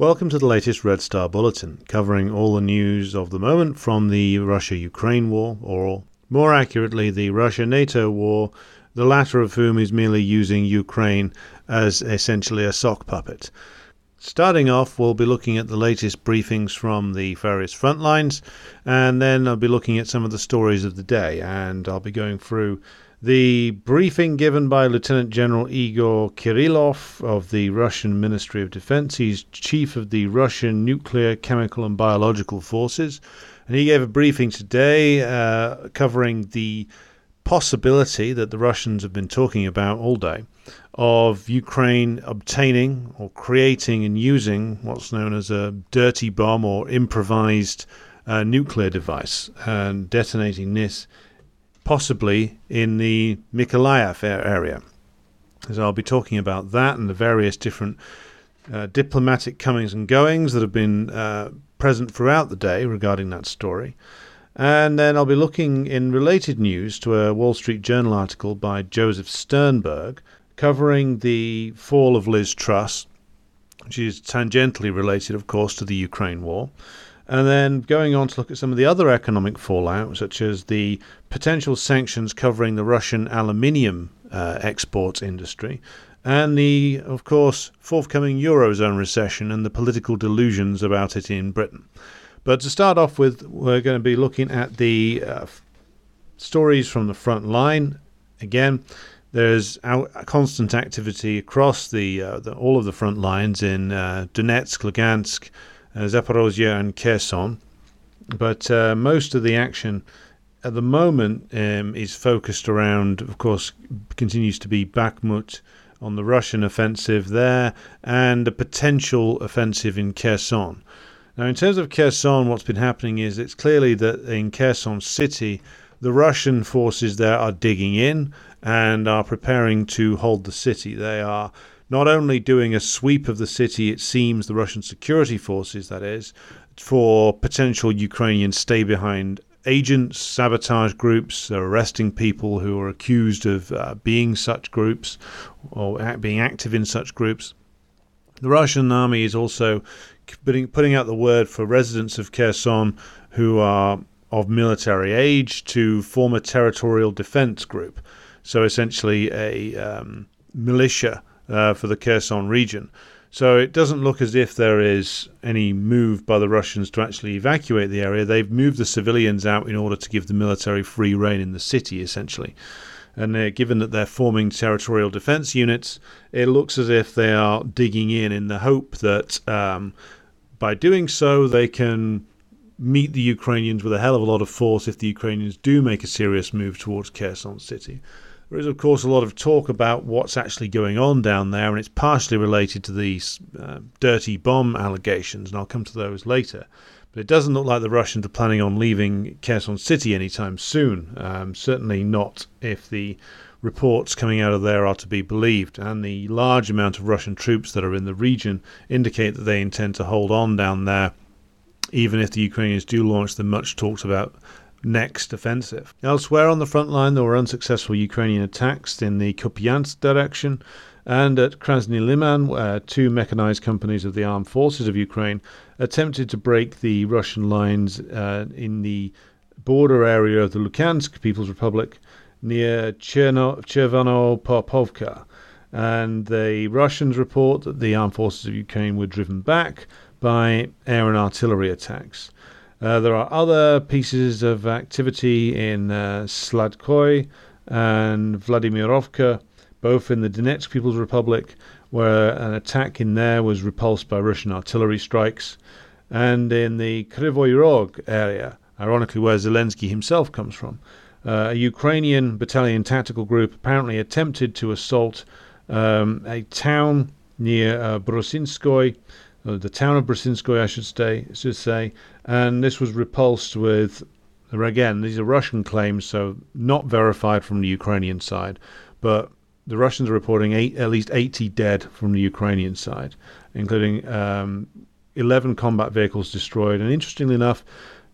Welcome to the latest Red Star Bulletin, covering all the news of the moment from the Russia Ukraine war, or more accurately, the Russia NATO war, the latter of whom is merely using Ukraine as essentially a sock puppet. Starting off, we'll be looking at the latest briefings from the various front lines, and then I'll be looking at some of the stories of the day, and I'll be going through the briefing given by Lieutenant General Igor Kirillov of the Russian Ministry of Defense. He's chief of the Russian Nuclear, Chemical, and Biological Forces. And he gave a briefing today uh, covering the possibility that the Russians have been talking about all day of Ukraine obtaining or creating and using what's known as a dirty bomb or improvised uh, nuclear device and detonating this possibly in the Mykolaiv area. So I'll be talking about that and the various different uh, diplomatic comings and goings that have been uh, present throughout the day regarding that story. And then I'll be looking in related news to a Wall Street Journal article by Joseph Sternberg covering the fall of Liz Truss, which is tangentially related, of course, to the Ukraine war. And then going on to look at some of the other economic fallout, such as the potential sanctions covering the Russian aluminium uh, export industry, and the, of course, forthcoming Eurozone recession and the political delusions about it in Britain. But to start off with, we're going to be looking at the uh, stories from the front line. Again, there's constant activity across the, uh, the, all of the front lines in uh, Donetsk, Lugansk, Zaporozhye and Kherson. But uh, most of the action at the moment um, is focused around, of course, continues to be Bakhmut on the Russian offensive there and a potential offensive in Kherson. Now, in terms of Kherson, what's been happening is it's clearly that in Kherson city, the Russian forces there are digging in and are preparing to hold the city. They are not only doing a sweep of the city, it seems, the Russian security forces, that is, for potential Ukrainian stay behind agents, sabotage groups, they're arresting people who are accused of uh, being such groups or being active in such groups. The Russian army is also putting, putting out the word for residents of Kherson who are of military age to form a territorial defense group. So essentially, a um, militia uh, for the Kherson region. So it doesn't look as if there is any move by the Russians to actually evacuate the area. They've moved the civilians out in order to give the military free rein in the city, essentially. And uh, given that they're forming territorial defense units, it looks as if they are digging in in the hope that um, by doing so they can meet the Ukrainians with a hell of a lot of force if the Ukrainians do make a serious move towards Kherson city. There is, of course, a lot of talk about what's actually going on down there, and it's partially related to these uh, dirty bomb allegations, and I'll come to those later. But it doesn't look like the Russians are planning on leaving Kherson City anytime soon. Um, certainly not if the reports coming out of there are to be believed, and the large amount of Russian troops that are in the region indicate that they intend to hold on down there, even if the Ukrainians do launch the much talked about next offensive. Elsewhere on the front line, there were unsuccessful Ukrainian attacks in the Kupiansk direction and at Krasny Liman, where two mechanized companies of the armed forces of Ukraine attempted to break the Russian lines uh, in the border area of the Luhansk People's Republic near Chervano Popovka. And the Russians report that the armed forces of Ukraine were driven back by air and artillery attacks. Uh, there are other pieces of activity in uh, Sladkoy and Vladimirovka, both in the Donetsk People's Republic, where an attack in there was repulsed by Russian artillery strikes, and in the Kryvyi Rog area, ironically where Zelensky himself comes from. Uh, a Ukrainian battalion tactical group apparently attempted to assault um, a town near uh, Brusinskoy, uh, the town of Brusinskoy, I should say, should say, and this was repulsed with, again, these are Russian claims, so not verified from the Ukrainian side, but the Russians are reporting eight, at least 80 dead from the Ukrainian side, including um, 11 combat vehicles destroyed, and interestingly enough,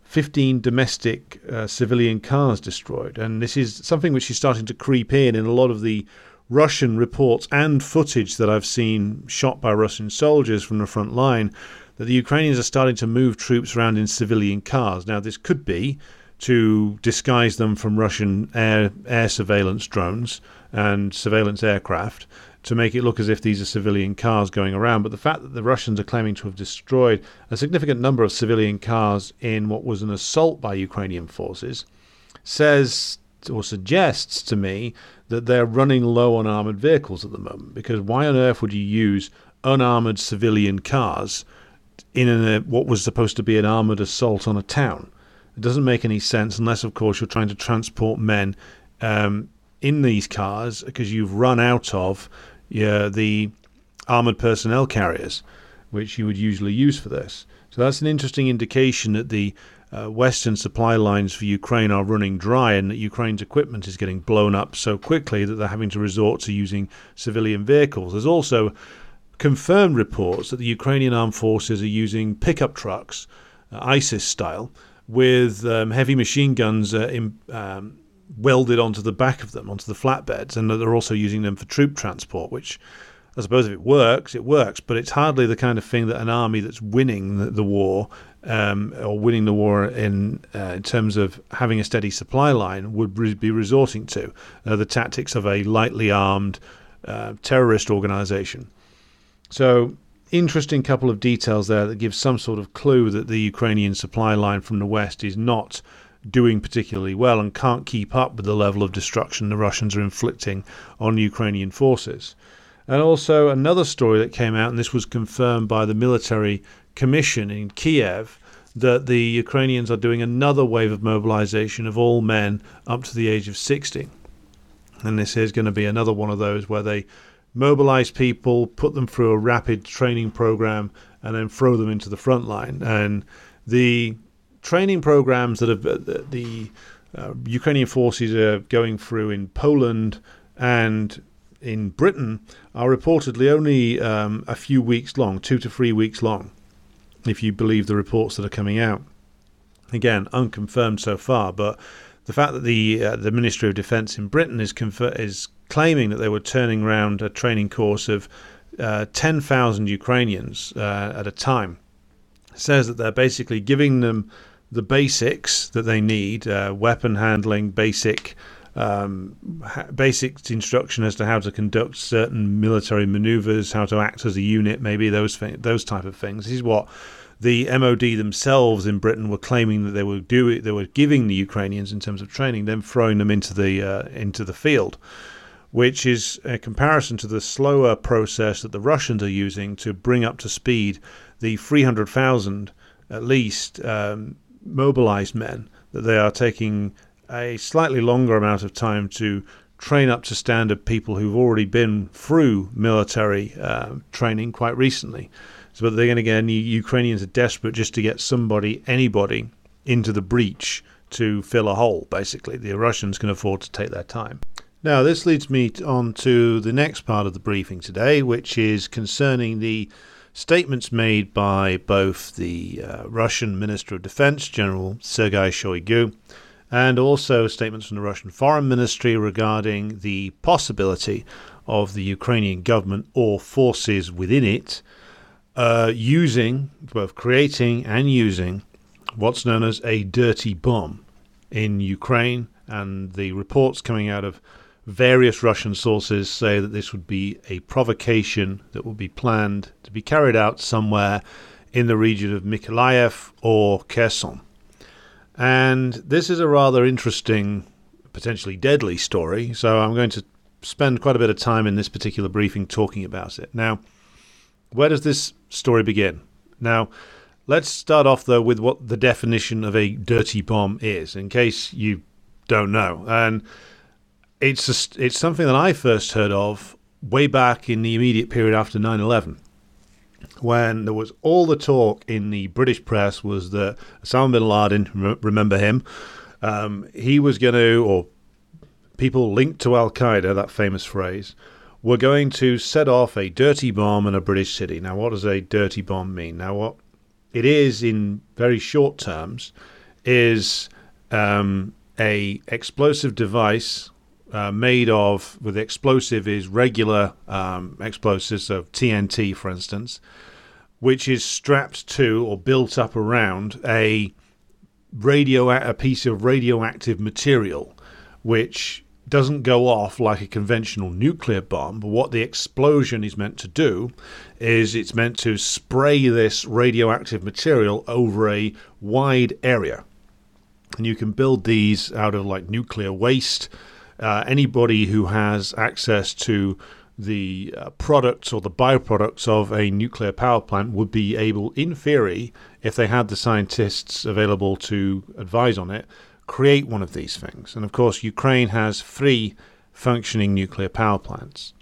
15 domestic uh, civilian cars destroyed. And this is something which is starting to creep in in a lot of the Russian reports and footage that I've seen shot by Russian soldiers from the front line that the Ukrainians are starting to move troops around in civilian cars. Now, this could be to disguise them from Russian air, air surveillance drones and surveillance aircraft to make it look as if these are civilian cars going around. But the fact that the Russians are claiming to have destroyed a significant number of civilian cars in what was an assault by Ukrainian forces says or suggests to me that they're running low on armored vehicles at the moment. Because why on earth would you use unarmored civilian cars in a, what was supposed to be an armored assault on a town? It doesn't make any sense unless, of course, you're trying to transport men um, in these cars because you've run out of yeah, the armored personnel carriers, which you would usually use for this. So that's an interesting indication that the uh, Western supply lines for Ukraine are running dry and that Ukraine's equipment is getting blown up so quickly that they're having to resort to using civilian vehicles. There's also confirmed reports that the Ukrainian armed forces are using pickup trucks, uh, ISIS style, with um, heavy machine guns uh, in, um, welded onto the back of them, onto the flatbeds, and that they're also using them for troop transport, which I suppose if it works, it works, but it's hardly the kind of thing that an army that's winning the, the war um, or winning the war in uh, in terms of having a steady supply line would re- be resorting to uh, the tactics of a lightly armed uh, terrorist organization. So interesting couple of details there that give some sort of clue that the Ukrainian supply line from the west is not doing particularly well and can't keep up with the level of destruction the Russians are inflicting on Ukrainian forces. And also another story that came out, and this was confirmed by the military commission in Kiev, that the Ukrainians are doing another wave of mobilization of all men up to the age of 60. And this is going to be another one of those where they mobilize people, put them through a rapid training program, and then throw them into the front line. And the training programs that have, uh, the uh, Ukrainian forces are going through in Poland and in Britain are reportedly only um, a few weeks long, two to three weeks long, if you believe the reports that are coming out. Again, unconfirmed so far, but the fact that the uh, the Ministry of Defence in Britain is confer- is claiming that they were turning around a training course of uh, 10,000 Ukrainians uh, at a time says that they're basically giving them the basics that they need uh, weapon handling, basic. Um, basic instruction as to how to conduct certain military maneuvers, how to act as a unit, maybe those those type of things. This is what the MOD themselves in Britain were claiming that they were doing, they were giving the Ukrainians in terms of training, then throwing them into the uh, into the field, which is a comparison to the slower process that the Russians are using to bring up to speed the 300,000 at least um, mobilized men. That they are taking a slightly longer amount of time to train up to standard people who've already been through military uh, training quite recently. So, but then again, the Ukrainians are desperate just to get somebody, anybody, into the breach to fill a hole, basically. The Russians can afford to take their time. Now, this leads me on to the next part of the briefing today, which is concerning the statements made by both the uh, Russian Minister of Defense, General Sergei Shoigu, and also statements from the Russian Foreign Ministry regarding the possibility of the Ukrainian government or forces within it uh, using, both creating and using, what's known as a dirty bomb in Ukraine. And the reports coming out of various Russian sources say that this would be a provocation that would be planned to be carried out somewhere in the region of Mykolaiv or Kherson. And this is a rather interesting, potentially deadly story. So I'm going to spend quite a bit of time in this particular briefing talking about it. Now, where does this story begin? Now, let's start off though with what the definition of a dirty bomb is, in case you don't know. And it's just, it's something that I first heard of way back in the immediate period after 9/11 when there was all the talk in the British press was that Osama bin Laden, remember him, um, he was going to, or people linked to Al Qaeda, that famous phrase, we're going to set off a dirty bomb in a British city. Now, what does a dirty bomb mean? Now, what it is in very short terms is um, a explosive device uh, made of, with explosive, is regular um, explosives, so TNT, for instance, which is strapped to or built up around a radio a piece of radioactive material, which doesn't go off like a conventional nuclear bomb, but what the explosion is meant to do is it's meant to spray this radioactive material over a wide area. And you can build these out of like nuclear waste. Uh, anybody who has access to the uh, products or the byproducts of a nuclear power plant would be able, in theory, if they had the scientists available to advise on it, create one of these things. And of course, Ukraine has three functioning nuclear power plants.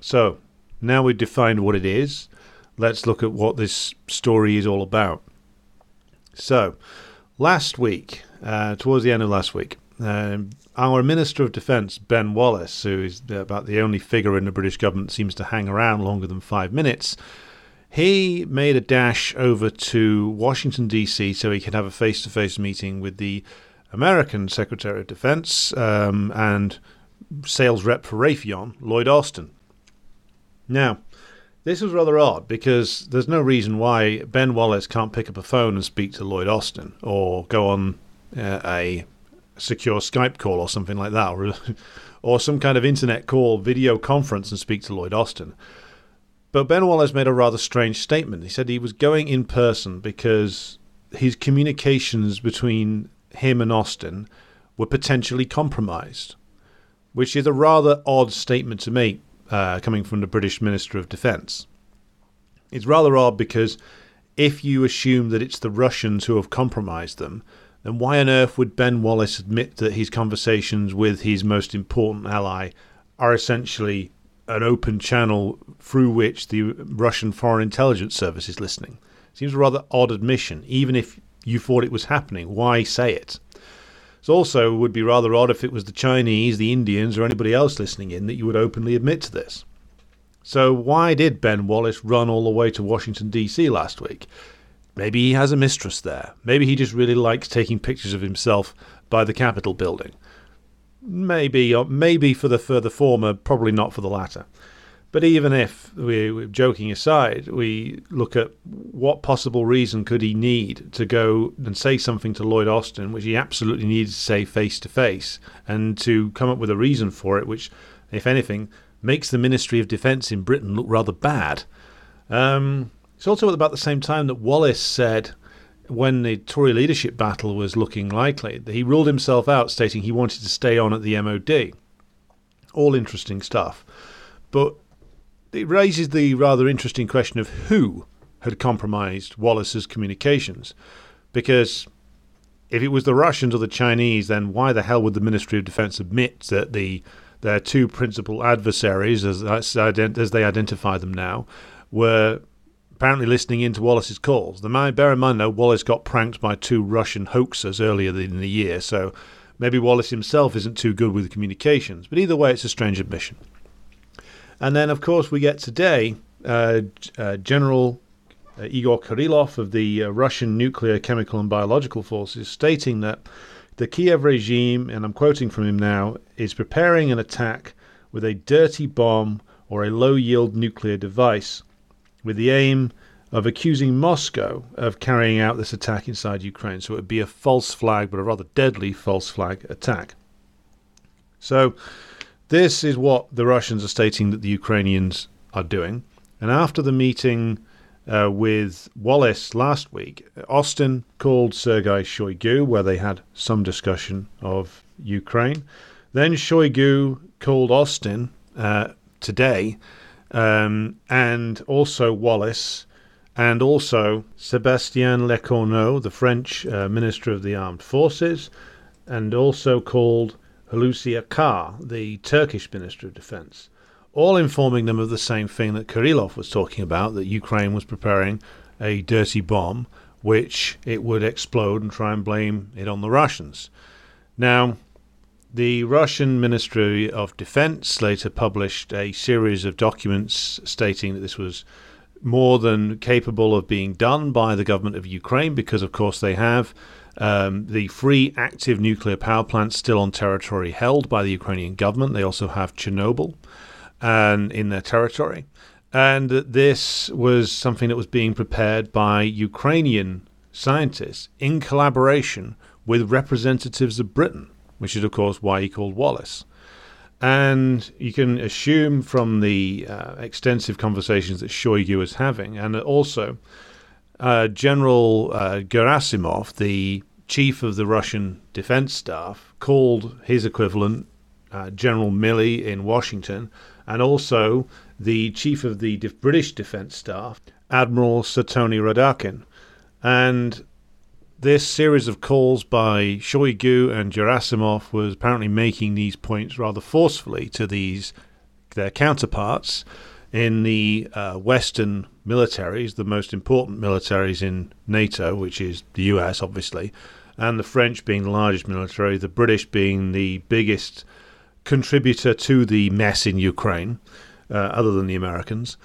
So, now we've defined what it is, let's look at what this story is all about. So, last week, uh, towards the end of last week, um, our Minister of Defence, Ben Wallace, who is about the only figure in the British government seems to hang around longer than five minutes, he made a dash over to Washington, D.C., so he could have a face to face meeting with the American Secretary of Defense um, and sales rep for Raytheon, Lloyd Austin. Now, this was rather odd because there's no reason why Ben Wallace can't pick up a phone and speak to Lloyd Austin or go on uh, a secure Skype call or something like that, or, or some kind of internet call, video conference, and speak to Lloyd Austin. But Ben Wallace made a rather strange statement. He said he was going in person because his communications between him and Austin were potentially compromised, which is a rather odd statement to make uh, coming from the British Minister of Defence. It's rather odd because if you assume that it's the Russians who have compromised them, then why on earth would Ben Wallace admit that his conversations with his most important ally are essentially an open channel through which the Russian Foreign Intelligence Service is listening? Seems a rather odd admission, even if you thought it was happening. Why say it? It also would be rather odd if it was the Chinese, the Indians, or anybody else listening in that you would openly admit to this. So, why did Ben Wallace run all the way to Washington, D.C. last week? Maybe he has a mistress there. Maybe he just really likes taking pictures of himself by the Capitol building. Maybe, or maybe for the for the former, probably not for the latter. But even if we're joking aside, we look at what possible reason could he need to go and say something to Lloyd Austin, which he absolutely needed to say face to face, and to come up with a reason for it, which, if anything, makes the Ministry of Defence in Britain look rather bad. Um, it's also about the same time that Wallace said when the Tory leadership battle was looking likely that he ruled himself out, stating he wanted to stay on at the MOD. All interesting stuff. But it raises the rather interesting question of who had compromised Wallace's communications. Because if it was the Russians or the Chinese, then why the hell would the Ministry of Defense admit that the their two principal adversaries, as, as, as they identify them now, were apparently listening in to Wallace's calls? The mind, bear in mind, though, Wallace got pranked by two Russian hoaxers earlier in the year, so maybe Wallace himself isn't too good with communications. But either way, it's a strange admission. And then, of course, we get today uh, uh, General uh, Igor Kirillov of the uh, Russian Nuclear, Chemical, and Biological Forces stating that the Kiev regime, and I'm quoting from him now, is preparing an attack with a dirty bomb or a low yield nuclear device with the aim of accusing Moscow of carrying out this attack inside Ukraine. So it would be a false flag, but a rather deadly false flag attack. So this is what the Russians are stating that the Ukrainians are doing. And after the meeting uh, with Wallace last week, Austin called Sergei Shoigu, where they had some discussion of Ukraine. Then Shoigu called Austin uh, today, um, and also Wallace, and also Sebastien Lecornu, the French uh, Minister of the Armed Forces, and also called Hulusi Akar, the Turkish Minister of Defense, all informing them of the same thing that Kirillov was talking about that Ukraine was preparing a dirty bomb which it would explode and try and blame it on the Russians. Now, the Russian Ministry of Defense later published a series of documents stating that this was more than capable of being done by the government of Ukraine because, of course, they have um, the three active nuclear power plants still on territory held by the Ukrainian government. They also have Chernobyl and in their territory. And this was something that was being prepared by Ukrainian scientists in collaboration with representatives of Britain, which is, of course, why he called Wallace. And you can assume from the uh, extensive conversations that Shoigu was having, and also uh, General uh, Gerasimov, the chief of the Russian defense staff, called his equivalent, uh, General Milley in Washington, and also the chief of the British defense staff, Admiral Sir Tony Radakin. And this series of calls by Shoigu and Gerasimov was apparently making these points rather forcefully to these their counterparts in the uh, Western militaries, the most important militaries in NATO, which is the US, obviously, and the French being the largest military, the British being the biggest contributor to the mess in Ukraine, uh, other than the Americans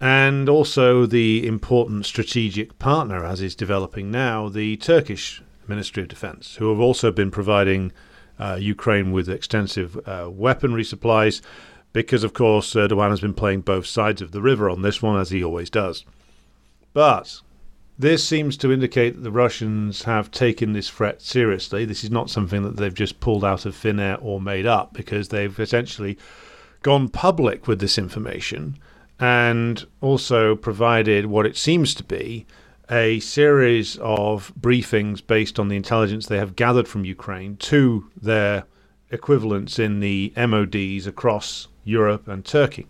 and also the important strategic partner, as is developing now, the Turkish Ministry of Defense, who have also been providing uh, Ukraine with extensive uh, weaponry supplies, because, of course, Erdogan has been playing both sides of the river on this one, as he always does. But this seems to indicate that the Russians have taken this threat seriously. This is not something that they've just pulled out of thin air or made up, because they've essentially gone public with this information and also provided what it seems to be a series of briefings based on the intelligence they have gathered from Ukraine to their equivalents in the MODs across Europe and Turkey.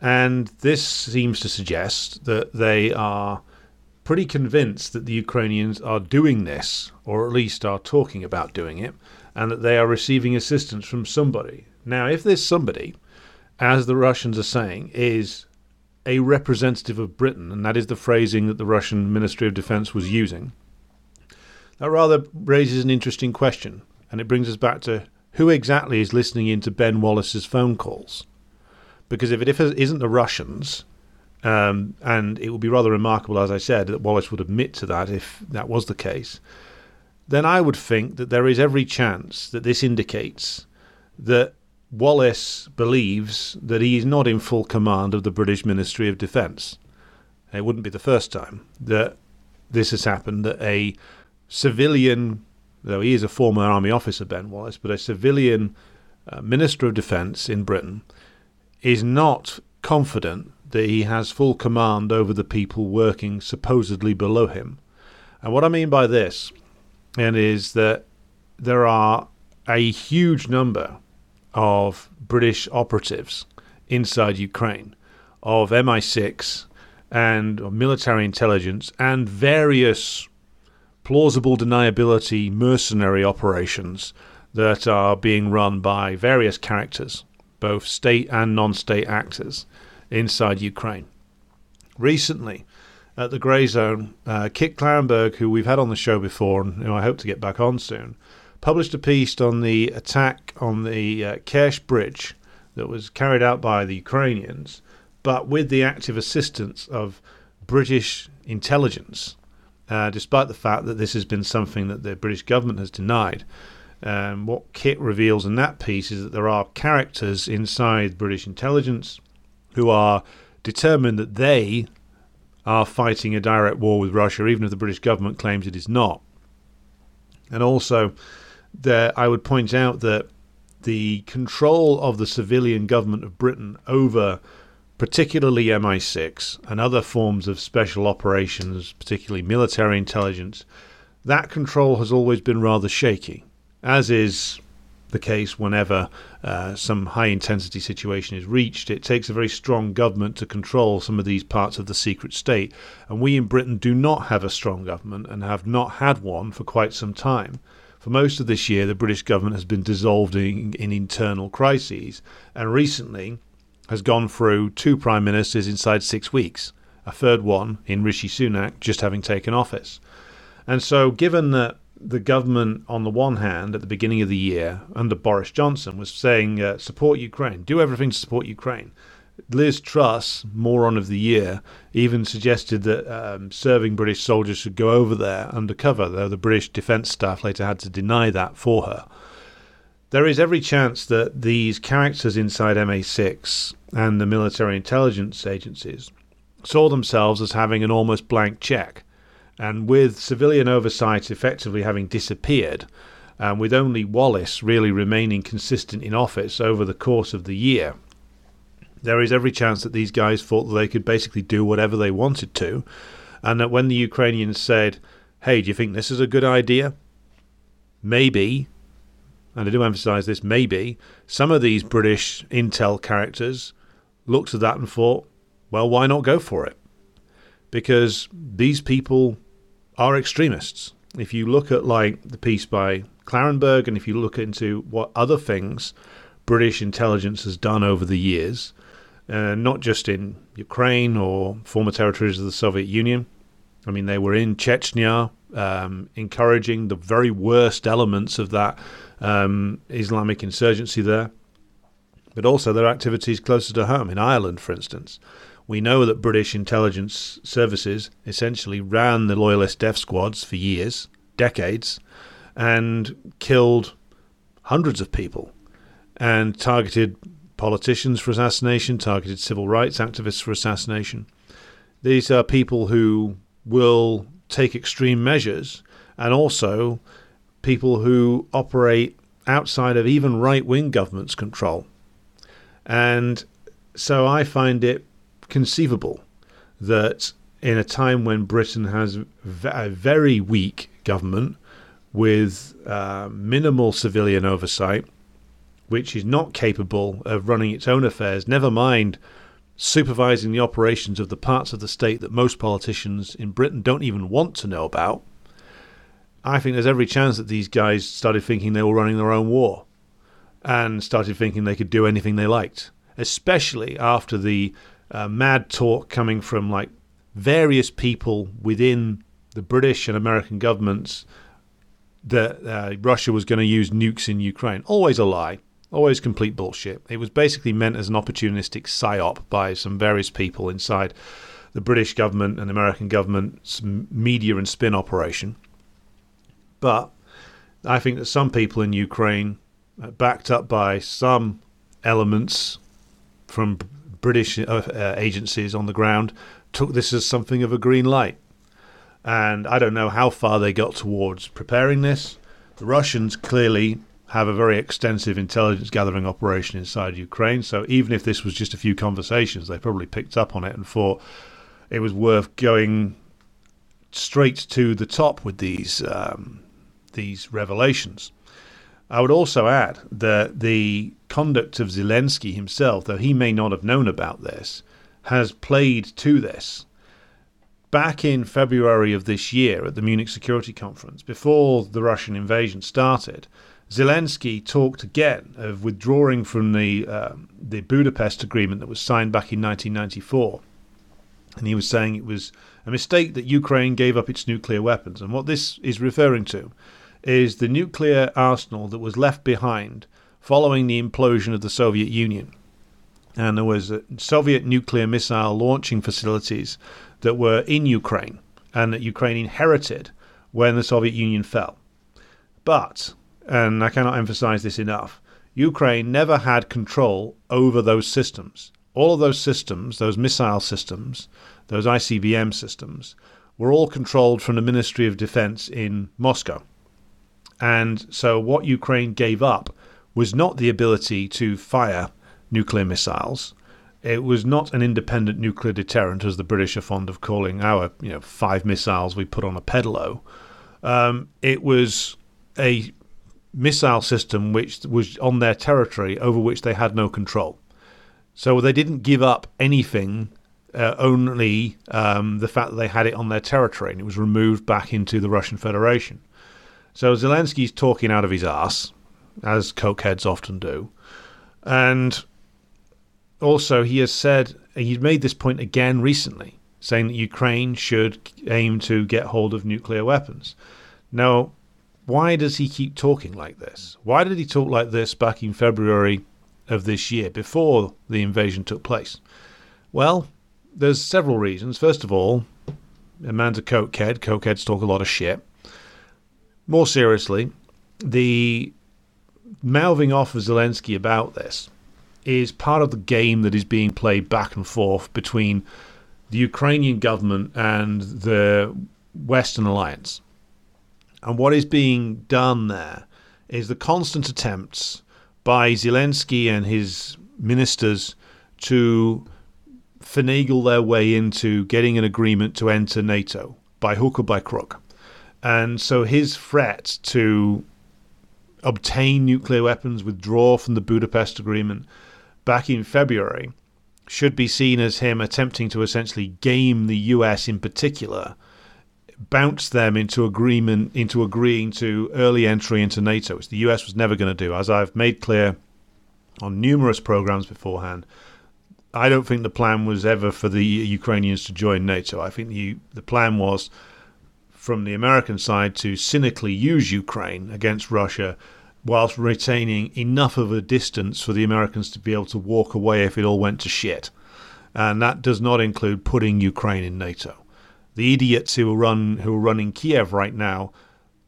And this seems to suggest that they are pretty convinced that the Ukrainians are doing this, or at least are talking about doing it, and that they are receiving assistance from somebody. Now, if this somebody as the Russians are saying, is a representative of Britain, and that is the phrasing that the Russian Ministry of Defense was using. That rather raises an interesting question, and it brings us back to who exactly is listening in to Ben Wallace's phone calls? Because if it isn't the Russians, um, and it would be rather remarkable, as I said, that Wallace would admit to that if that was the case, then I would think that there is every chance that this indicates that Wallace believes that he is not in full command of the British Ministry of Defence. It wouldn't be the first time that this has happened, that a civilian, though he is a former army officer, Ben Wallace, but a civilian uh, Minister of Defence in Britain is not confident that he has full command over the people working supposedly below him. And what I mean by this and is that there are a huge number of British operatives inside Ukraine, of MI6 and military intelligence, and various plausible deniability mercenary operations that are being run by various characters, both state and non state actors, inside Ukraine. Recently, at the Grey Zone, uh, Kit Klarenberg, who we've had on the show before and who I hope to get back on soon, published a piece on the attack on the uh, Kerch Bridge that was carried out by the Ukrainians, but with the active assistance of British intelligence, uh, despite the fact that this has been something that the British government has denied. Um, what Kit reveals in that piece is that there are characters inside British intelligence who are determined that they are fighting a direct war with Russia, even if the British government claims it is not. And also, that I would point out that the control of the civilian government of Britain over particularly MI6 and other forms of special operations, particularly military intelligence, that control has always been rather shaky, as is the case whenever uh, some high intensity situation is reached. It takes a very strong government to control some of these parts of the secret state, and we in Britain do not have a strong government and have not had one for quite some time. For most of this year, the British government has been dissolved in, in internal crises, and recently has gone through two prime ministers inside six weeks, a third one in Rishi Sunak just having taken office. And so, given that the government, on the one hand, at the beginning of the year, under Boris Johnson, was saying, uh, support Ukraine, do everything to support Ukraine, Liz Truss, moron of the year, even suggested that um, serving British soldiers should go over there undercover, though the British defence staff later had to deny that for her. There is every chance that these characters inside MI6 and the military intelligence agencies saw themselves as having an almost blank check. And with civilian oversight effectively having disappeared, and with only Wallace really remaining consistent in office over the course of the year, there is every chance that these guys thought that they could basically do whatever they wanted to, and that when the Ukrainians said, "Hey, do you think this is a good idea?" Maybe, and I do emphasize this, maybe some of these British intel characters looked at that and thought, "Well, why not go for it?" Because these people are extremists. If you look at like the piece by Klarenberg, and if you look into what other things British intelligence has done over the years, uh, not just in Ukraine or former territories of the Soviet Union. I mean, they were in Chechnya, um, encouraging the very worst elements of that um, Islamic insurgency there, but also their activities closer to home, in Ireland, for instance. We know that British intelligence services essentially ran the loyalist death squads for years, decades, and killed hundreds of people and targeted politicians for assassination, targeted civil rights activists for assassination. These are people who will take extreme measures and also people who operate outside of even right wing governments' control. And so I find it conceivable that in a time when Britain has a very weak government with uh, minimal civilian oversight, which is not capable of running its own affairs, never mind supervising the operations of the parts of the state that most politicians in Britain don't even want to know about, I think there's every chance that these guys started thinking they were running their own war and started thinking they could do anything they liked, especially after the uh, mad talk coming from like various people within the British and American governments that uh, Russia was going to use nukes in Ukraine. Always a lie. Always complete bullshit. It was basically meant as an opportunistic psyop by some various people inside the British government and American government's media and spin operation. But I think that some people in Ukraine, backed up by some elements from British uh, uh, agencies on the ground, took this as something of a green light. And I don't know how far they got towards preparing this. The Russians clearly have a very extensive intelligence gathering operation inside Ukraine. So even if this was just a few conversations, they probably picked up on it and thought it was worth going straight to the top with these um, these revelations. I would also add that the conduct of Zelensky himself, though he may not have known about this, has played to this. Back in February of this year at the Munich Security Conference, before the Russian invasion started, Zelensky talked again of withdrawing from the uh, the Budapest agreement that was signed back in 1994, and he was saying it was a mistake that Ukraine gave up its nuclear weapons. And what this is referring to is the nuclear arsenal that was left behind following the implosion of the Soviet Union. And there was Soviet nuclear missile launching facilities that were in Ukraine and that Ukraine inherited when the Soviet Union fell. But and I cannot emphasize this enough, Ukraine never had control over those systems. All of those systems, those missile systems, those ICBM systems, were all controlled from the Ministry of Defense in Moscow. And so what Ukraine gave up was not the ability to fire nuclear missiles. It was not an independent nuclear deterrent, as the British are fond of calling our, you know, five missiles we put on a pedalo. Um, it was a missile system which was on their territory over which they had no control. So they didn't give up anything, uh, only um, the fact that they had it on their territory and it was removed back into the Russian Federation. So Zelensky's talking out of his ass, as cokeheads often do. And also, he has said, he's made this point again recently, saying that Ukraine should aim to get hold of nuclear weapons. Now, why does he keep talking like this? Why did he talk like this back in February of this year, before the invasion took place? Well, there's several reasons. First of all, a man's a cokehead. Cokeheads talk a lot of shit. More seriously, the mouthing off of Zelensky about this is part of the game that is being played back and forth between the Ukrainian government and the Western alliance. And what is being done there is the constant attempts by Zelensky and his ministers to finagle their way into getting an agreement to enter NATO by hook or by crook. And so his threat to obtain nuclear weapons, withdraw from the Budapest Agreement back in February, should be seen as him attempting to essentially game the US in particular, bounce them into agreement into agreeing to early entry into NATO, which the US was never going to do. As I've made clear on numerous programs beforehand, I don't think the plan was ever for the Ukrainians to join NATO. I think the the plan was from the American side to cynically use Ukraine against Russia whilst retaining enough of a distance for the Americans to be able to walk away if it all went to shit. And that does not include putting Ukraine in NATO. The idiots who are run who are running Kiev right now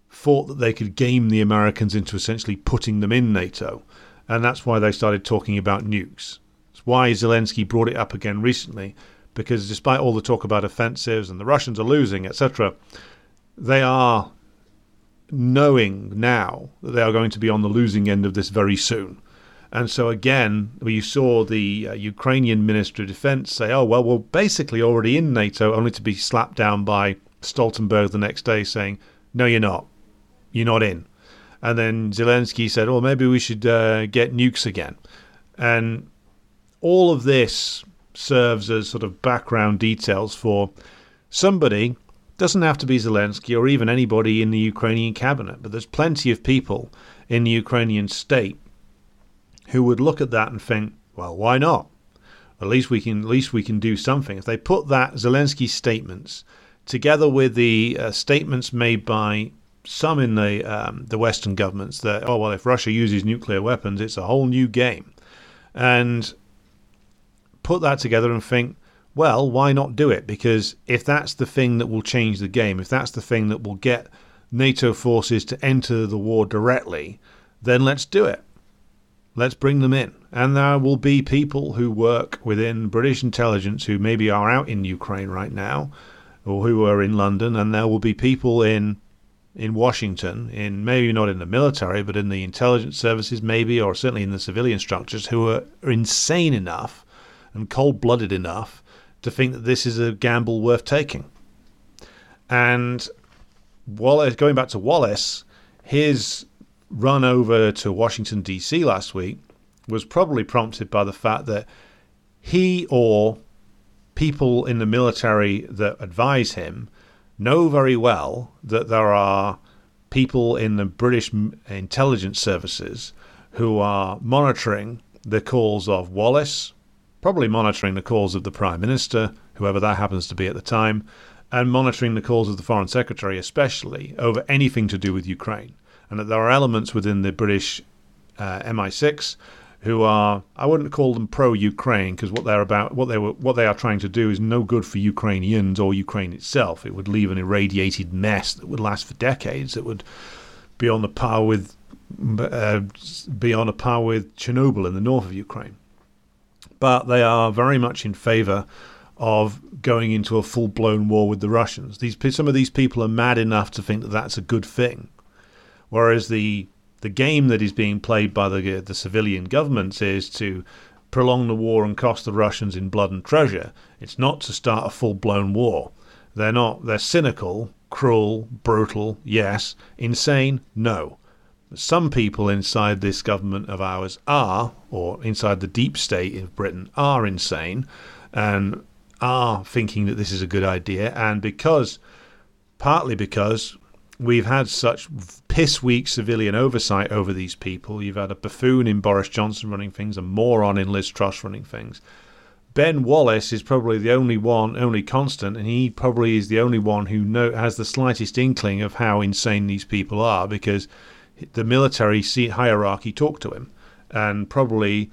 thought that they could game the Americans into essentially putting them in NATO, and that's why they started talking about nukes. It's why Zelensky brought it up again recently, because despite all the talk about offensives and the Russians are losing, etc., they are knowing now that they are going to be on the losing end of this very soon. And so again, we saw the uh, Ukrainian Minister of Defense say, "Oh well, we're basically already in NATO, only to be slapped down by Stoltenberg the next day, saying, "No, you're not. You're not in." And then Zelensky said, "Well, maybe we should uh, get nukes again." And all of this serves as sort of background details for somebody doesn't have to be Zelensky or even anybody in the Ukrainian cabinet, but there's plenty of people in the Ukrainian state who would look at that and think, well, why not? At least we can at least we can do something. If they put that Zelensky statements together with the uh, statements made by some in the um, the Western governments that oh well, if Russia uses nuclear weapons, it's a whole new game, and put that together and think, well, why not do it? Because if that's the thing that will change the game, if that's the thing that will get NATO forces to enter the war directly, then let's do it. Let's bring them in. And there will be people who work within British intelligence who maybe are out in Ukraine right now or who are in London, and there will be people in in Washington, in maybe not in the military, but in the intelligence services, maybe, or certainly in the civilian structures, who are, insane enough and cold blooded enough to think that this is a gamble worth taking. And Wallace, going back to Wallace, his run over to Washington, D.C. last week was probably prompted by the fact that he or people in the military that advise him know very well that there are people in the British intelligence services who are monitoring the calls of Wallace, probably monitoring the calls of the Prime Minister, whoever that happens to be at the time, and monitoring the calls of the Foreign Secretary, especially over anything to do with Ukraine. And that there are elements within the British uh, MI6 who are I wouldn't call them pro-Ukraine because what they're about what they were what they are trying to do is no good for Ukrainians or Ukraine itself. It would leave an irradiated mess that would last for decades. That would be on the par with uh, be on a par with Chernobyl in the north of Ukraine but they are very much in favour of going into a full blown war with the Russians. These some of these people are mad enough to think that that's a good thing, whereas the the game that is being played by the the civilian governments is to prolong the war and cost the Russians in blood and treasure. It's not to start a full blown war. They're not. They're cynical, cruel, brutal. Yes. Insane. No. Some people inside this government of ours are, or inside the deep state of Britain, are insane and are thinking that this is a good idea. And because, partly because we've had such piss weak civilian oversight over these people, you've had a buffoon in Boris Johnson running things, a moron in Liz Truss running things. Ben Wallace is probably the only one, only constant, and he probably is the only one who know, has the slightest inkling of how insane these people are because the military hierarchy talked to him and probably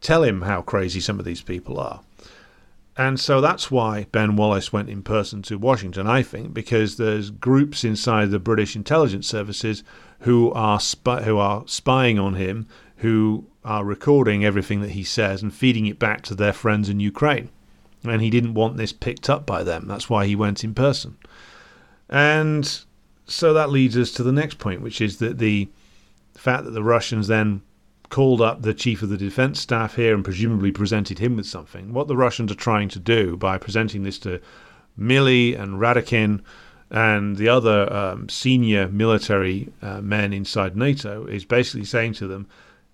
tell him how crazy some of these people are. And so that's why Ben Wallace went in person to Washington, I think, because there's groups inside the British intelligence services who are spy- who are spying on him, who are recording everything that he says and feeding it back to their friends in Ukraine. And he didn't want this picked up by them. That's why he went in person. And so that leads us to the next point, which is that the fact that the Russians then called up the chief of the defense staff here and presumably presented him with something. What the Russians are trying to do by presenting this to Milley and Radakin and the other um, senior military uh, men inside NATO is basically saying to them,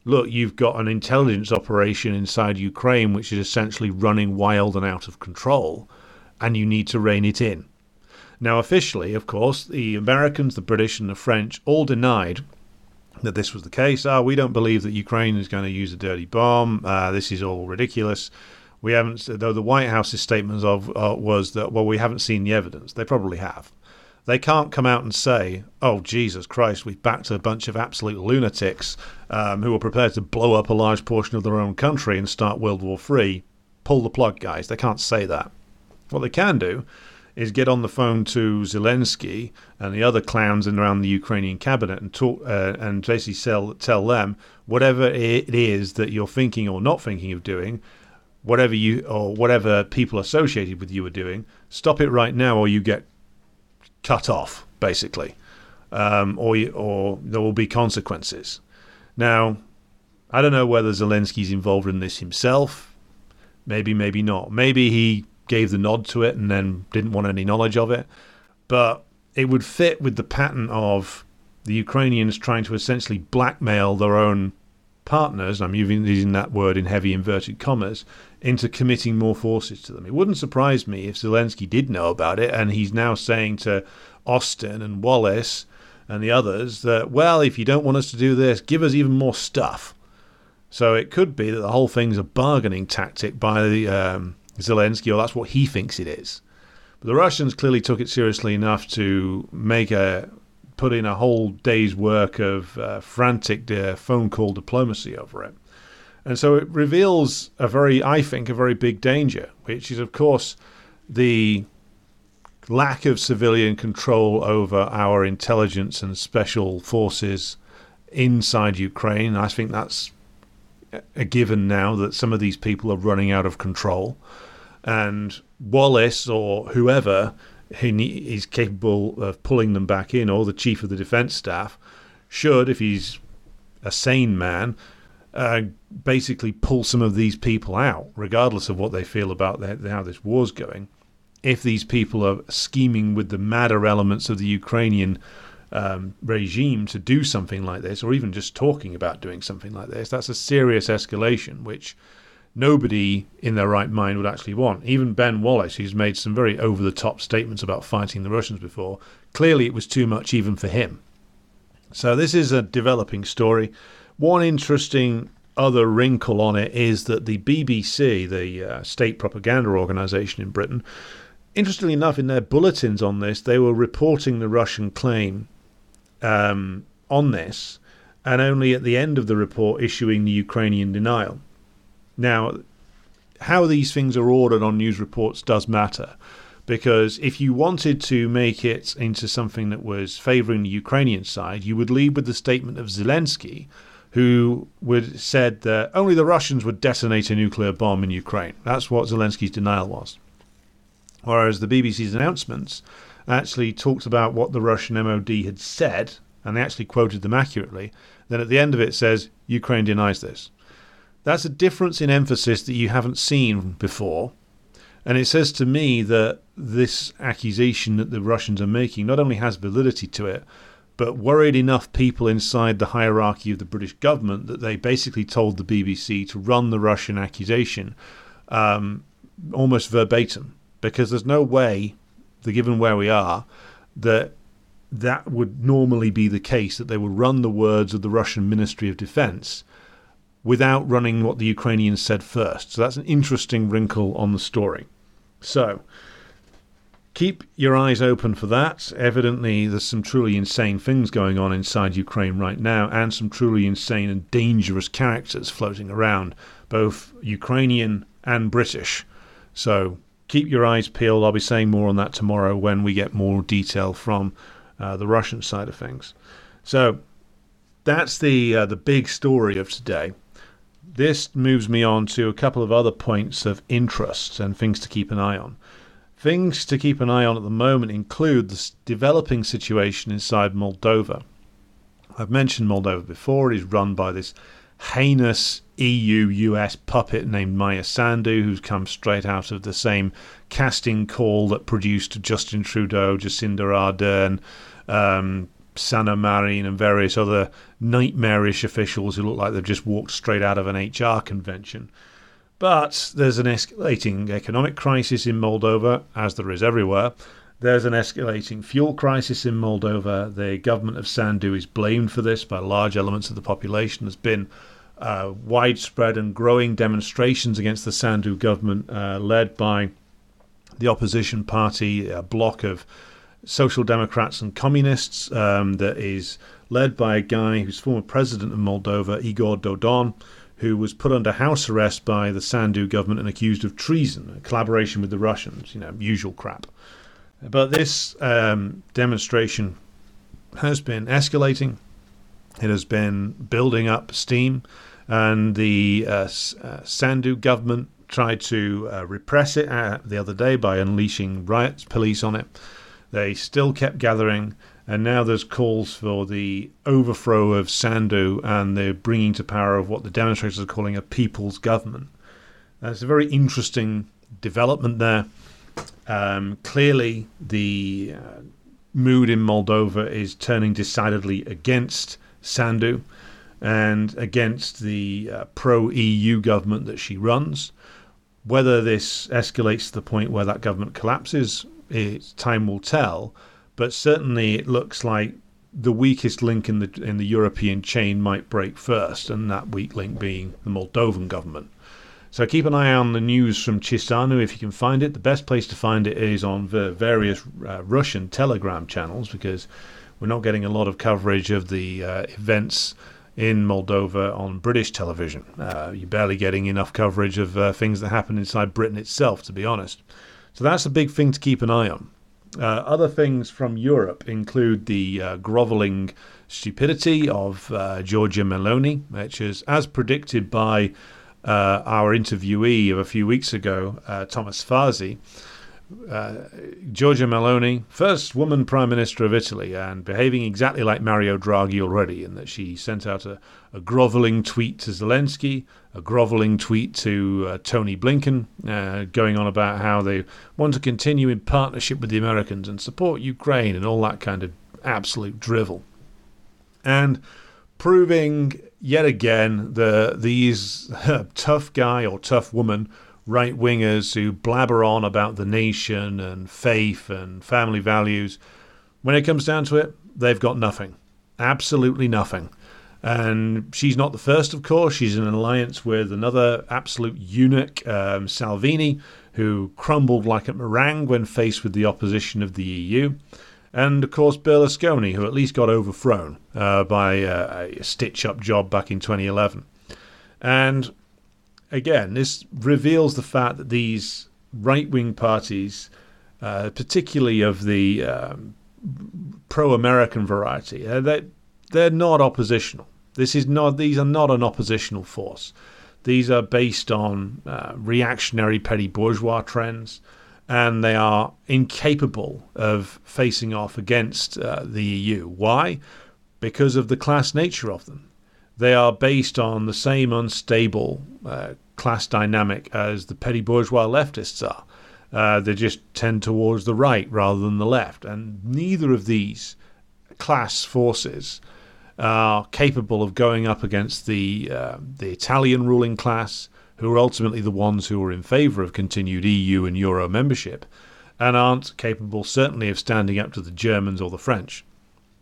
look, you've got an intelligence operation inside Ukraine which is essentially running wild and out of control, and you need to rein it in. Now, officially, of course, the Americans, the British, and the French all denied that this was the case. Ah, oh, we don't believe that Ukraine is going to use a dirty bomb. Uh, this is all ridiculous. We haven't, though the White House's statement of uh, was that well, we haven't seen the evidence. They probably have. They can't come out and say, "Oh Jesus Christ, we've backed a bunch of absolute lunatics um, who are prepared to blow up a large portion of their own country and start World War Three." Pull the plug, guys. They can't say that. What they can do is get on the phone to Zelensky and the other clowns in around the Ukrainian cabinet and talk uh, and basically sell, tell them whatever it is that you're thinking or not thinking of doing, whatever you or whatever people associated with you are doing, stop it right now or you get cut off, basically, um, or or there will be consequences. Now, I don't know whether Zelensky's involved in this himself. Maybe, maybe not. Maybe he gave the nod to it and then didn't want any knowledge of it. But it would fit with the pattern of the Ukrainians trying to essentially blackmail their own partners, I'm using that word in heavy inverted commas, into committing more forces to them. It wouldn't surprise me if Zelensky did know about it and he's now saying to Austin and Wallace and the others that, well, if you don't want us to do this, give us even more stuff. So it could be that the whole thing's a bargaining tactic by the, um, Zelensky, or that's what he thinks it is. But the Russians clearly took it seriously enough to make a put in a whole day's work of uh, frantic uh, phone call diplomacy over it. And so it reveals a very, I think, a very big danger, which is, of course, the lack of civilian control over our intelligence and special forces inside Ukraine. I think that's a given now that some of these people are running out of control. And Wallace or whoever is capable of pulling them back in, or the chief of the defense staff, should, if he's a sane man, uh, basically pull some of these people out, regardless of what they feel about the, how this war's going. If these people are scheming with the madder elements of the Ukrainian um, regime to do something like this, or even just talking about doing something like this, that's a serious escalation, which nobody in their right mind would actually want. Even Ben Wallace, who's made some very over the top statements about fighting the Russians before, clearly it was too much even for him. So this is a developing story. One interesting other wrinkle on it is that the BBC, the uh, state propaganda organisation in Britain, interestingly enough, in their bulletins on this, they were reporting the Russian claim um, on this, and only at the end of the report issuing the Ukrainian denial. Now, how these things are ordered on news reports does matter because if you wanted to make it into something that was favouring the Ukrainian side, you would lead with the statement of Zelensky, who would said that only the Russians would detonate a nuclear bomb in Ukraine. That's what Zelensky's denial was. Whereas the BBC's announcements actually talked about what the Russian MOD had said, and they actually quoted them accurately. Then at the end of it says Ukraine denies this. That's a difference in emphasis that you haven't seen before. And it says to me that this accusation that the Russians are making not only has validity to it, but worried enough people inside the hierarchy of the British government that they basically told the BBC to run the Russian accusation um, almost verbatim, because there's no way, given where we are, that that would normally be the case, that they would run the words of the Russian Ministry of Defense without running what the Ukrainians said first. So that's an interesting wrinkle on the story. So keep your eyes open for that. Evidently, there's some truly insane things going on inside Ukraine right now, and some truly insane and dangerous characters floating around both Ukrainian and British. So keep your eyes peeled. I'll be saying more on that tomorrow when we get more detail from uh, the Russian side of things. So that's the uh, the big story of today. This moves me on to a couple of other points of interest and things to keep an eye on. Things to keep an eye on at the moment include the developing situation inside Moldova. I've mentioned Moldova before. It is run by this heinous EU US puppet named Maya Sandu, who's come straight out of the same casting call that produced Justin Trudeau, Jacinda Ardern, um, Sanna Marin, and various other nightmarish officials who look like they've just walked straight out of an HR convention. But there's an escalating economic crisis in Moldova, as there is everywhere. There's an escalating fuel crisis in Moldova. The government of Sandu is blamed for this by large elements of the population. There's been uh, widespread and growing demonstrations against the Sandu government, uh, led by the opposition party, a bloc of social democrats and communists um, that is led by a guy who's former president of Moldova, Igor Dodon, who was put under house arrest by the Sandu government and accused of treason, collaboration with the Russians, you know, usual crap. But this um, demonstration has been escalating. It has been building up steam and the uh, uh, Sandu government tried to uh, repress it uh, the other day by unleashing riot police on it. They still kept gathering, and now there's calls for the overthrow of Sandu and the bringing to power of what the demonstrators are calling a people's government. That's a very interesting development there. Um, clearly, the uh, mood in Moldova is turning decidedly against Sandu and against the uh, pro EU government that she runs. Whether this escalates to the point where that government collapses, it, time will tell. But certainly, it looks like the weakest link in the in the European chain might break first, and that weak link being the Moldovan government. So keep an eye on the news from Chisinau if you can find it. The best place to find it is on the various uh, Russian Telegram channels because we're not getting a lot of coverage of the uh, events in Moldova on British television. Uh, you're barely getting enough coverage of uh, things that happen inside Britain itself, to be honest. So that's a big thing to keep an eye on. Uh, other things from Europe include the uh, groveling stupidity of uh, Giorgia Meloni, which is, as predicted by uh, our interviewee of a few weeks ago, Thomas Fazi, uh, Giorgia Meloni, first woman prime minister of Italy, and behaving exactly like Mario Draghi already, in that she sent out a, a groveling tweet to Zelensky, a groveling tweet to uh, Tony Blinken, uh, going on about how they want to continue in partnership with the Americans and support Ukraine and all that kind of absolute drivel. And proving yet again that these tough guy or tough woman right wingers who blabber on about the nation and faith and family values. When it comes down to it, they've got nothing. Absolutely nothing. And she's not the first, of course. She's in an alliance with another absolute eunuch, um, Salvini, who crumbled like a meringue when faced with the opposition of the EU. And of course, Berlusconi, who at least got overthrown uh, by uh, a stitch up job back in 2011. And again, this reveals the fact that these right wing parties, uh, particularly of the um, pro American variety, uh, they, they're not oppositional. This is not; these are not an oppositional force. These are based on uh, reactionary petty bourgeois trends, and they are incapable of facing off against uh, the EU. Why? Because of the class nature of them. They are based on the same unstable uh, class dynamic as the petty bourgeois leftists are. Uh, they just tend towards the right rather than the left. And neither of these class forces are capable of going up against the, uh, the Italian ruling class, who are ultimately the ones who are in favour of continued EU and Euro membership, and aren't capable, certainly, of standing up to the Germans or the French.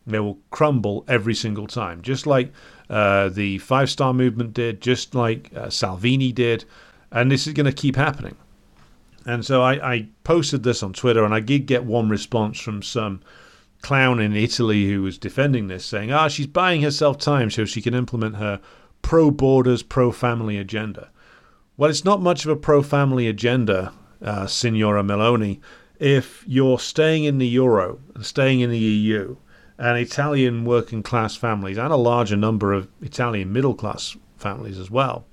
They will crumble every single time, just like uh, the Five Star Movement did, just like uh, Salvini did, and this is going to keep happening. And so I, I, posted this on Twitter, and I did get one response from some clown in Italy who was defending this, saying, "Ah, she's buying herself time so she can implement her pro-borders, pro-family agenda." Well, it's not much of a pro family agenda, uh, Signora Meloni, if you're staying in the euro and staying in the EU, and Italian working class families and a larger number of Italian middle class families as well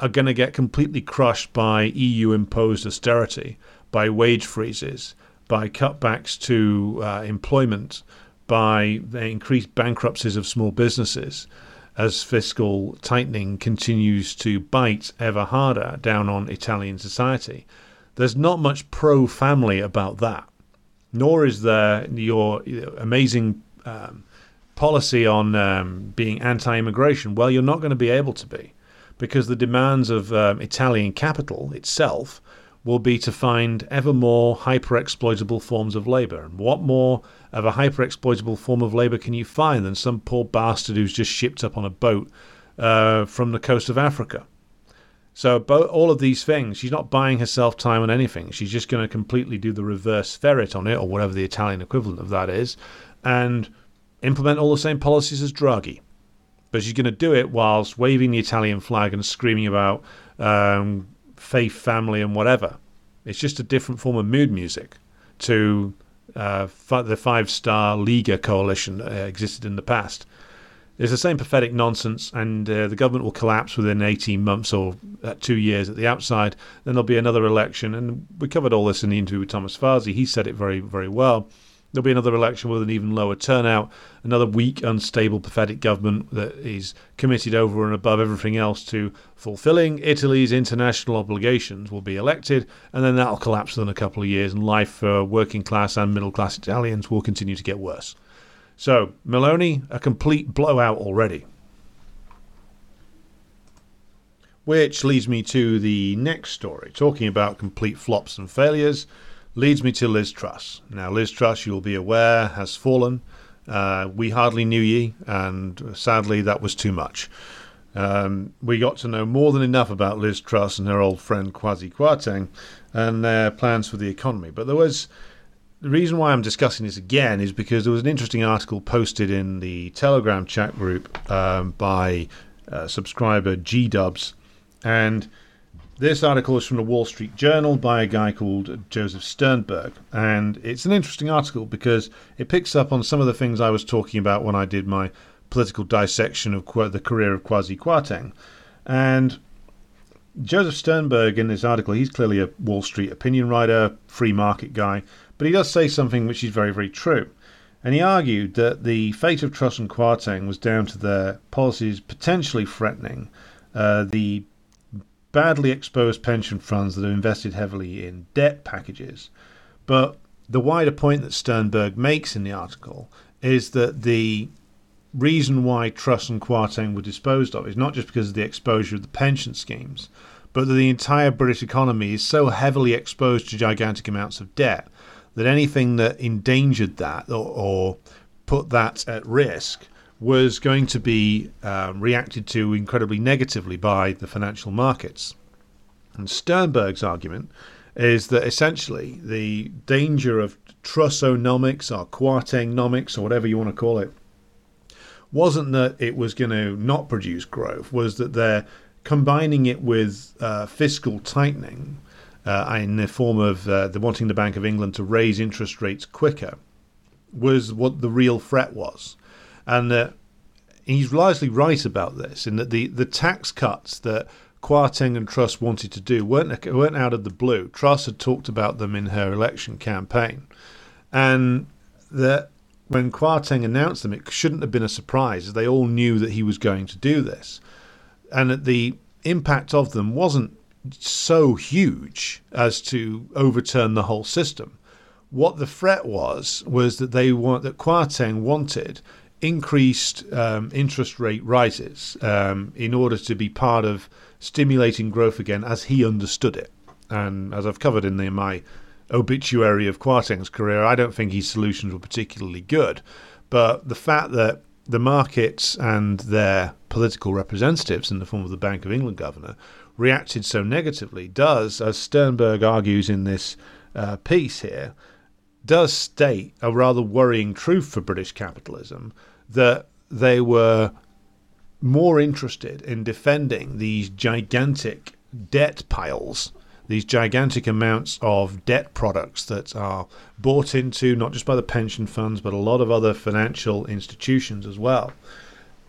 are going to get completely crushed by EU imposed austerity, by wage freezes, by cutbacks to uh, employment, by the increased bankruptcies of small businesses as fiscal tightening continues to bite ever harder down on Italian society. There's not much pro family about that, nor is there your amazing um, policy on um, being anti immigration. Well, you're not going to be able to be because the demands of um, Italian capital itself will be to find ever more hyper exploitable forms of labor. And what more of a hyper exploitable form of labor can you find than some poor bastard who's just shipped up on a boat uh, from the coast of Africa? So all of these things, she's not buying herself time on anything. She's just going to completely do the reverse ferret on it, or whatever the Italian equivalent of that is, and implement all the same policies as Draghi. But she's going to do it whilst waving the Italian flag and screaming about um, faith, family, and whatever. It's just a different form of mood music to uh, the Five Star Liga coalition that uh, existed in the past. It's the same pathetic nonsense, and uh, the government will collapse within 18 months or uh, two years at the outside. Then there'll be another election, and we covered all this in the interview with Thomas Fazi. He said it very, very well. There'll be another election with an even lower turnout, another weak, unstable, pathetic government that is committed over and above everything else to fulfilling Italy's international obligations will be elected, and then that'll collapse within a couple of years, and life for working class and middle class Italians will continue to get worse. So, Meloni, a complete blowout already. Which leads me to the next story, talking about complete flops and failures, leads me to Liz Truss. Now, Liz Truss, you'll be aware, has fallen. Uh, we hardly knew ye, and sadly, that was too much. Um, we got to know more than enough about Liz Truss and her old friend Kwasi Kwarteng and their plans for the economy. But there was the reason why I'm discussing this again is because there was an interesting article posted in the Telegram chat group um, by uh, subscriber G Dubs, and this article is from the Wall Street Journal by a guy called Joseph Sternberg, and it's an interesting article because it picks up on some of the things I was talking about when I did my political dissection of the career of Kwasi Kwarteng, and Joseph Sternberg in this article, he's clearly a Wall Street opinion writer, free market guy, but he does say something which is very, very true. And he argued that the fate of Truss and Kwarteng was down to their policies potentially threatening uh, the badly exposed pension funds that have invested heavily in debt packages. But the wider point that Sternberg makes in the article is that the reason why Truss and Kwarteng were disposed of is not just because of the exposure of the pension schemes, but that the entire British economy is so heavily exposed to gigantic amounts of debt that anything that endangered that or, or put that at risk was going to be um, reacted to incredibly negatively by the financial markets. And Sternberg's argument is that essentially the danger of Trussonomics or Kwartengnomics or whatever you want to call it wasn't that it was going to not produce growth, was that they're combining it with uh, fiscal tightening uh, in the form of uh, the wanting the Bank of England to raise interest rates quicker, was what the real threat was, and uh, he's largely right about this in that the the tax cuts that Kwarteng and Truss wanted to do weren't weren't out of the blue. Truss had talked about them in her election campaign, and that when Kwarteng announced them, it shouldn't have been a surprise, as they all knew that he was going to do this, and that the impact of them wasn't so huge as to overturn the whole system. What the threat was was that they want that Kwarteng wanted increased um, interest rate rises um, in order to be part of stimulating growth again, as he understood it. And as I've covered in the, my obituary of Kwarteng's career, I don't think his solutions were particularly good. But the fact that the markets and their political representatives in the form of the Bank of England governor reacted so negatively does, as Sternberg argues in this uh, piece here, does state a rather worrying truth for British capitalism that they were more interested in defending these gigantic debt piles, these gigantic amounts of debt products that are bought into not just by the pension funds, but a lot of other financial institutions as well.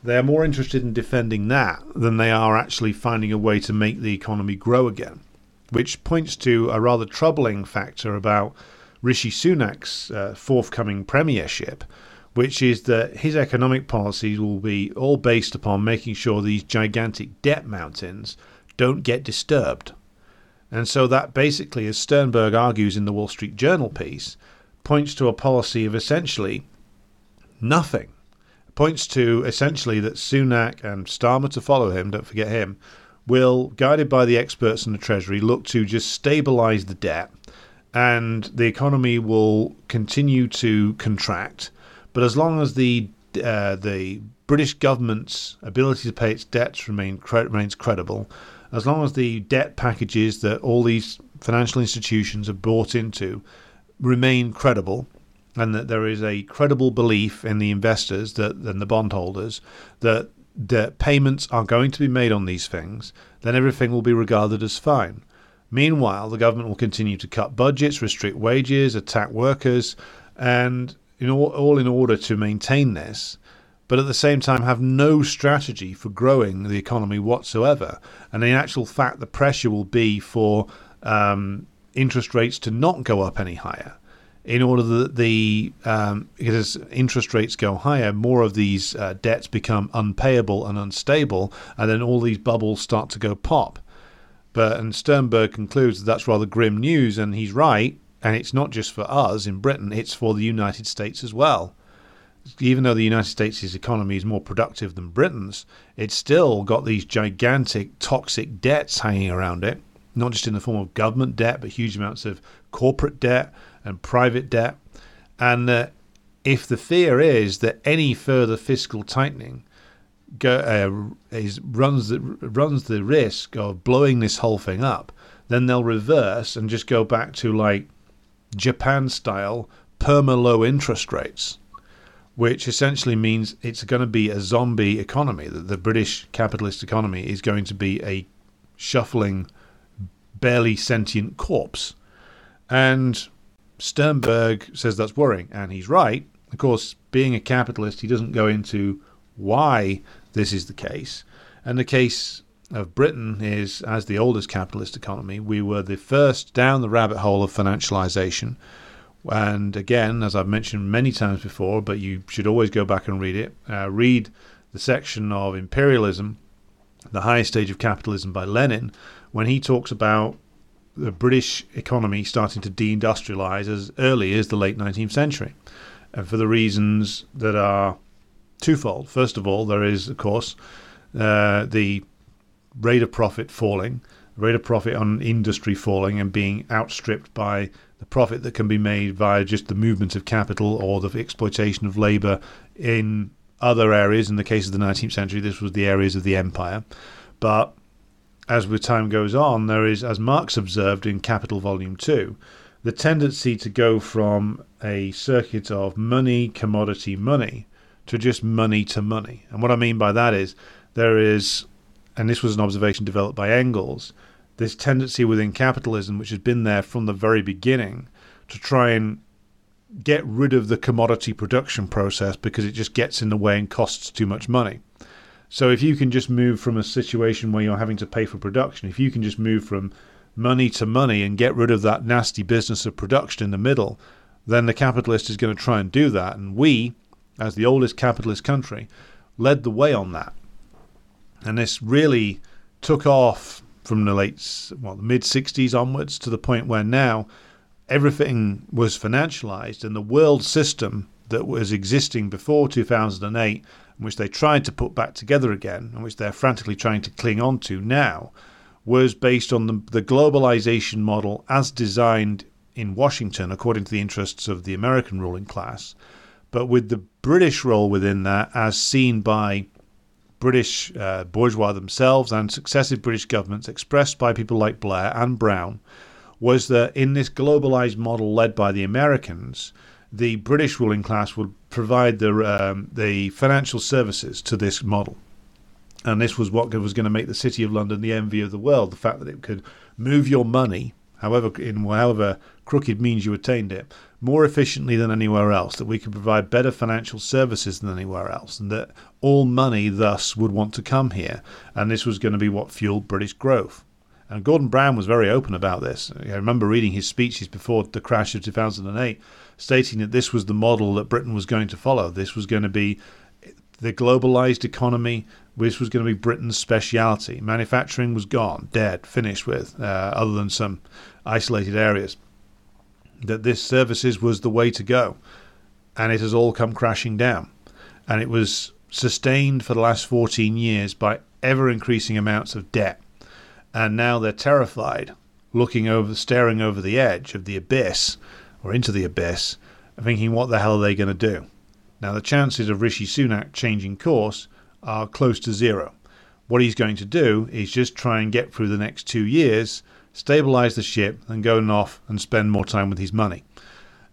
They are more interested in defending that than they are actually finding a way to make the economy grow again, which points to a rather troubling factor about Rishi Sunak's uh, forthcoming premiership, which is that his economic policies will be all based upon making sure these gigantic debt mountains don't get disturbed. And so that basically, as Sternberg argues in the Wall Street Journal piece, points to a policy of essentially nothing. It points to essentially that Sunak and Starmer to follow him, don't forget him, will, guided by the experts in the Treasury, look to just stabilize the debt and the economy will continue to contract. But as long as the uh, the British government's ability to pay its debts remain cre- remains credible, as long as the debt packages that all these financial institutions have bought into remain credible, and that there is a credible belief in the investors that and the bondholders that the payments are going to be made on these things, then everything will be regarded as fine. Meanwhile, the government will continue to cut budgets, restrict wages, attack workers, and in all, all in order to maintain this, but at the same time have no strategy for growing the economy whatsoever. And in actual fact, the pressure will be for um, interest rates to not go up any higher. In order that the um, because interest rates go higher, more of these uh, debts become unpayable and unstable, and then all these bubbles start to go pop. But and Sternberg concludes that that's rather grim news, and he's right. And it's not just for us in Britain; it's for the United States as well. Even though the United States' economy is more productive than Britain's, it's still got these gigantic toxic debts hanging around it, not just in the form of government debt, but huge amounts of corporate debt and private debt. And uh, if the fear is that any further fiscal tightening go, uh, is, runs the, runs the risk of blowing this whole thing up, then they'll reverse and just go back to like Japan style perma low interest rates, which essentially means it's going to be a zombie economy. That the British capitalist economy is going to be a shuffling, barely sentient corpse. And Sternberg says that's worrying, and he's right. Of course, being a capitalist, he doesn't go into why this is the case. And the case of Britain is, as the oldest capitalist economy, we were the first down the rabbit hole of financialization. And again, as I've mentioned many times before, but you should always go back and read it, uh, read the section of Imperialism, the highest stage of capitalism by Lenin, when he talks about the British economy starting to deindustrialize as early as the late 19th century. And for the reasons that are twofold. First of all, there is, of course, uh, the rate of profit falling, rate of profit on industry falling and being outstripped by the profit that can be made via just the movement of capital or the exploitation of labor in other areas. In the case of the 19th century, this was the areas of the empire. But as with time goes on, there is, as Marx observed in Capital Volume 2, the tendency to go from a circuit of money, commodity, money to just money to money. And what I mean by that is there is, and this was an observation developed by Engels, this tendency within capitalism, which has been there from the very beginning, to try and get rid of the commodity production process because it just gets in the way and costs too much money. So if you can just move from a situation where you're having to pay for production, if you can just move from money to money and get rid of that nasty business of production in the middle, then the capitalist is going to try and do that. And we, as the oldest capitalist country, led the way on that. And this really took off from the late, well, the mid 60s onwards to the point where now everything was financialized and the world system that was existing before 2008, which they tried to put back together again, and which they're frantically trying to cling on to now, was based on the, the globalization model as designed in Washington according to the interests of the American ruling class but with the British role within that, as seen by British uh, bourgeois themselves and successive British governments, expressed by people like Blair and Brown, was that in this globalized model led by the Americans, the British ruling class would provide the um, the financial services to this model, And this was what was going to make the City of London the envy of the world the fact that it could move your money, however, in however crooked means you attained it, more efficiently than anywhere else, that we could provide better financial services than anywhere else, and that all money thus would want to come here. And this was going to be what fueled British growth. And Gordon Brown was very open about this. I remember reading his speeches before the crash of 2008, stating that this was the model that Britain was going to follow. This was going to be the globalized economy. which was going to be Britain's speciality. Manufacturing was gone, dead, finished with, uh, other than some isolated areas. That this services was the way to go. And it has all come crashing down. And it was sustained for the last 14 years by ever increasing amounts of debt and now they're terrified, looking over, staring over the edge of the abyss or into the abyss, thinking, what the hell are they going to do? Now, the chances of Rishi Sunak changing course are close to zero. What he's going to do is just try and get through the next two years, stabilize the ship, and go off and spend more time with his money.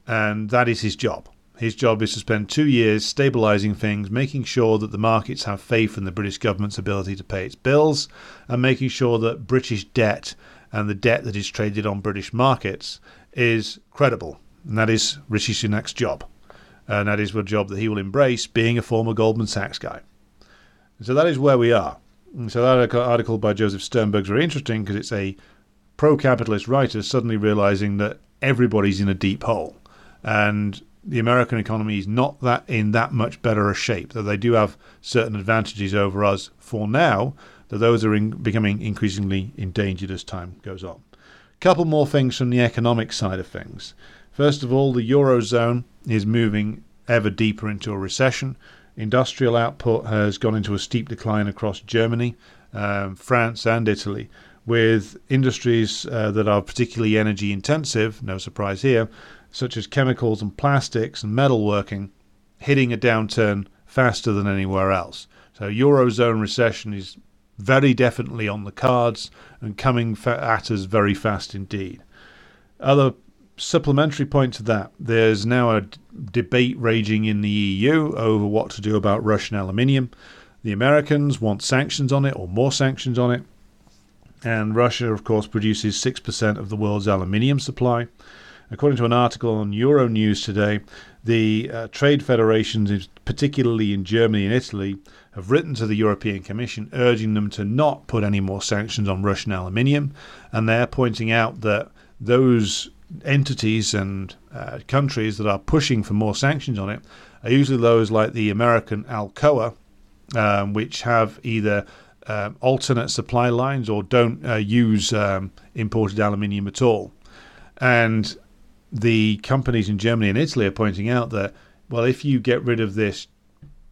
And that is his job. His job is to spend two years stabilising things, making sure that the markets have faith in the British government's ability to pay its bills, and making sure that British debt and the debt that is traded on British markets is credible. And that is Rishi Sunak's job. And that is a job that he will embrace, being a former Goldman Sachs guy. So that is where we are. And so that article by Joseph Sternberg is very interesting because it's a pro capitalist writer suddenly realizing that everybody's in a deep hole. And the American economy is not that in that much better a shape. Though they do have certain advantages over us for now, though those are in, becoming increasingly endangered as time goes on. Couple more things from the economic side of things. First of all, the eurozone is moving ever deeper into a recession. Industrial output has gone into a steep decline across Germany, um, France, and Italy, with industries uh, that are particularly energy intensive, no surprise here, such as chemicals and plastics and metalworking, hitting a downturn faster than anywhere else. So, Eurozone recession is very definitely on the cards and coming at us very fast indeed. Other supplementary point to that there's now a d- debate raging in the EU over what to do about Russian aluminium. The Americans want sanctions on it or more sanctions on it. And Russia, of course, produces 6% of the world's aluminium supply. According to an article on Euronews today, the uh, trade federations, particularly in Germany and Italy, have written to the European Commission urging them to not put any more sanctions on Russian aluminium. And they're pointing out that those entities and uh, countries that are pushing for more sanctions on it are usually those like the American Alcoa, um, which have either uh, alternate supply lines or don't uh, use um, imported aluminium at all. And the companies in Germany and Italy are pointing out that, well, if you get rid of this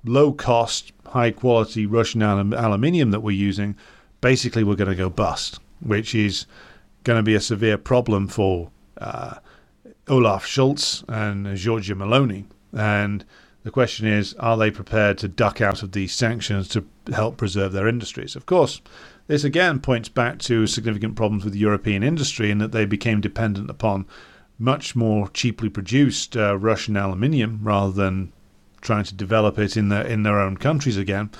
low cost, high quality Russian alum- aluminium that we're using, basically we're going to go bust, which is going to be a severe problem for uh, Olaf Scholz and Giorgia Meloni. And the question is, are they prepared to duck out of these sanctions to help preserve their industries? Of course, this again points back to significant problems with European industry in that they became dependent upon much more cheaply produced uh, Russian aluminium rather than trying to develop it in their in their own countries again,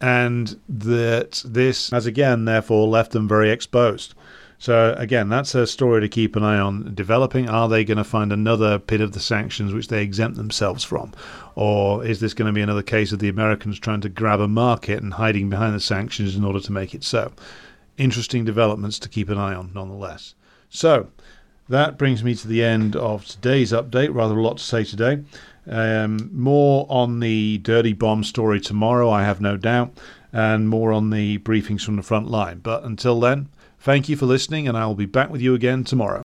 and that this has again therefore left them very exposed. So again, that's a story to keep an eye on developing. Are they going to find another pit of the sanctions which they exempt themselves from, or is this going to be another case of the Americans trying to grab a market and hiding behind the sanctions in order to make it so? Interesting developments to keep an eye on, nonetheless. So that brings me to the end of today's update. Rather a lot to say today. Um, more on the dirty bomb story tomorrow, I have no doubt, and more on the briefings from the front line. But until then, thank you for listening, and I will be back with you again tomorrow.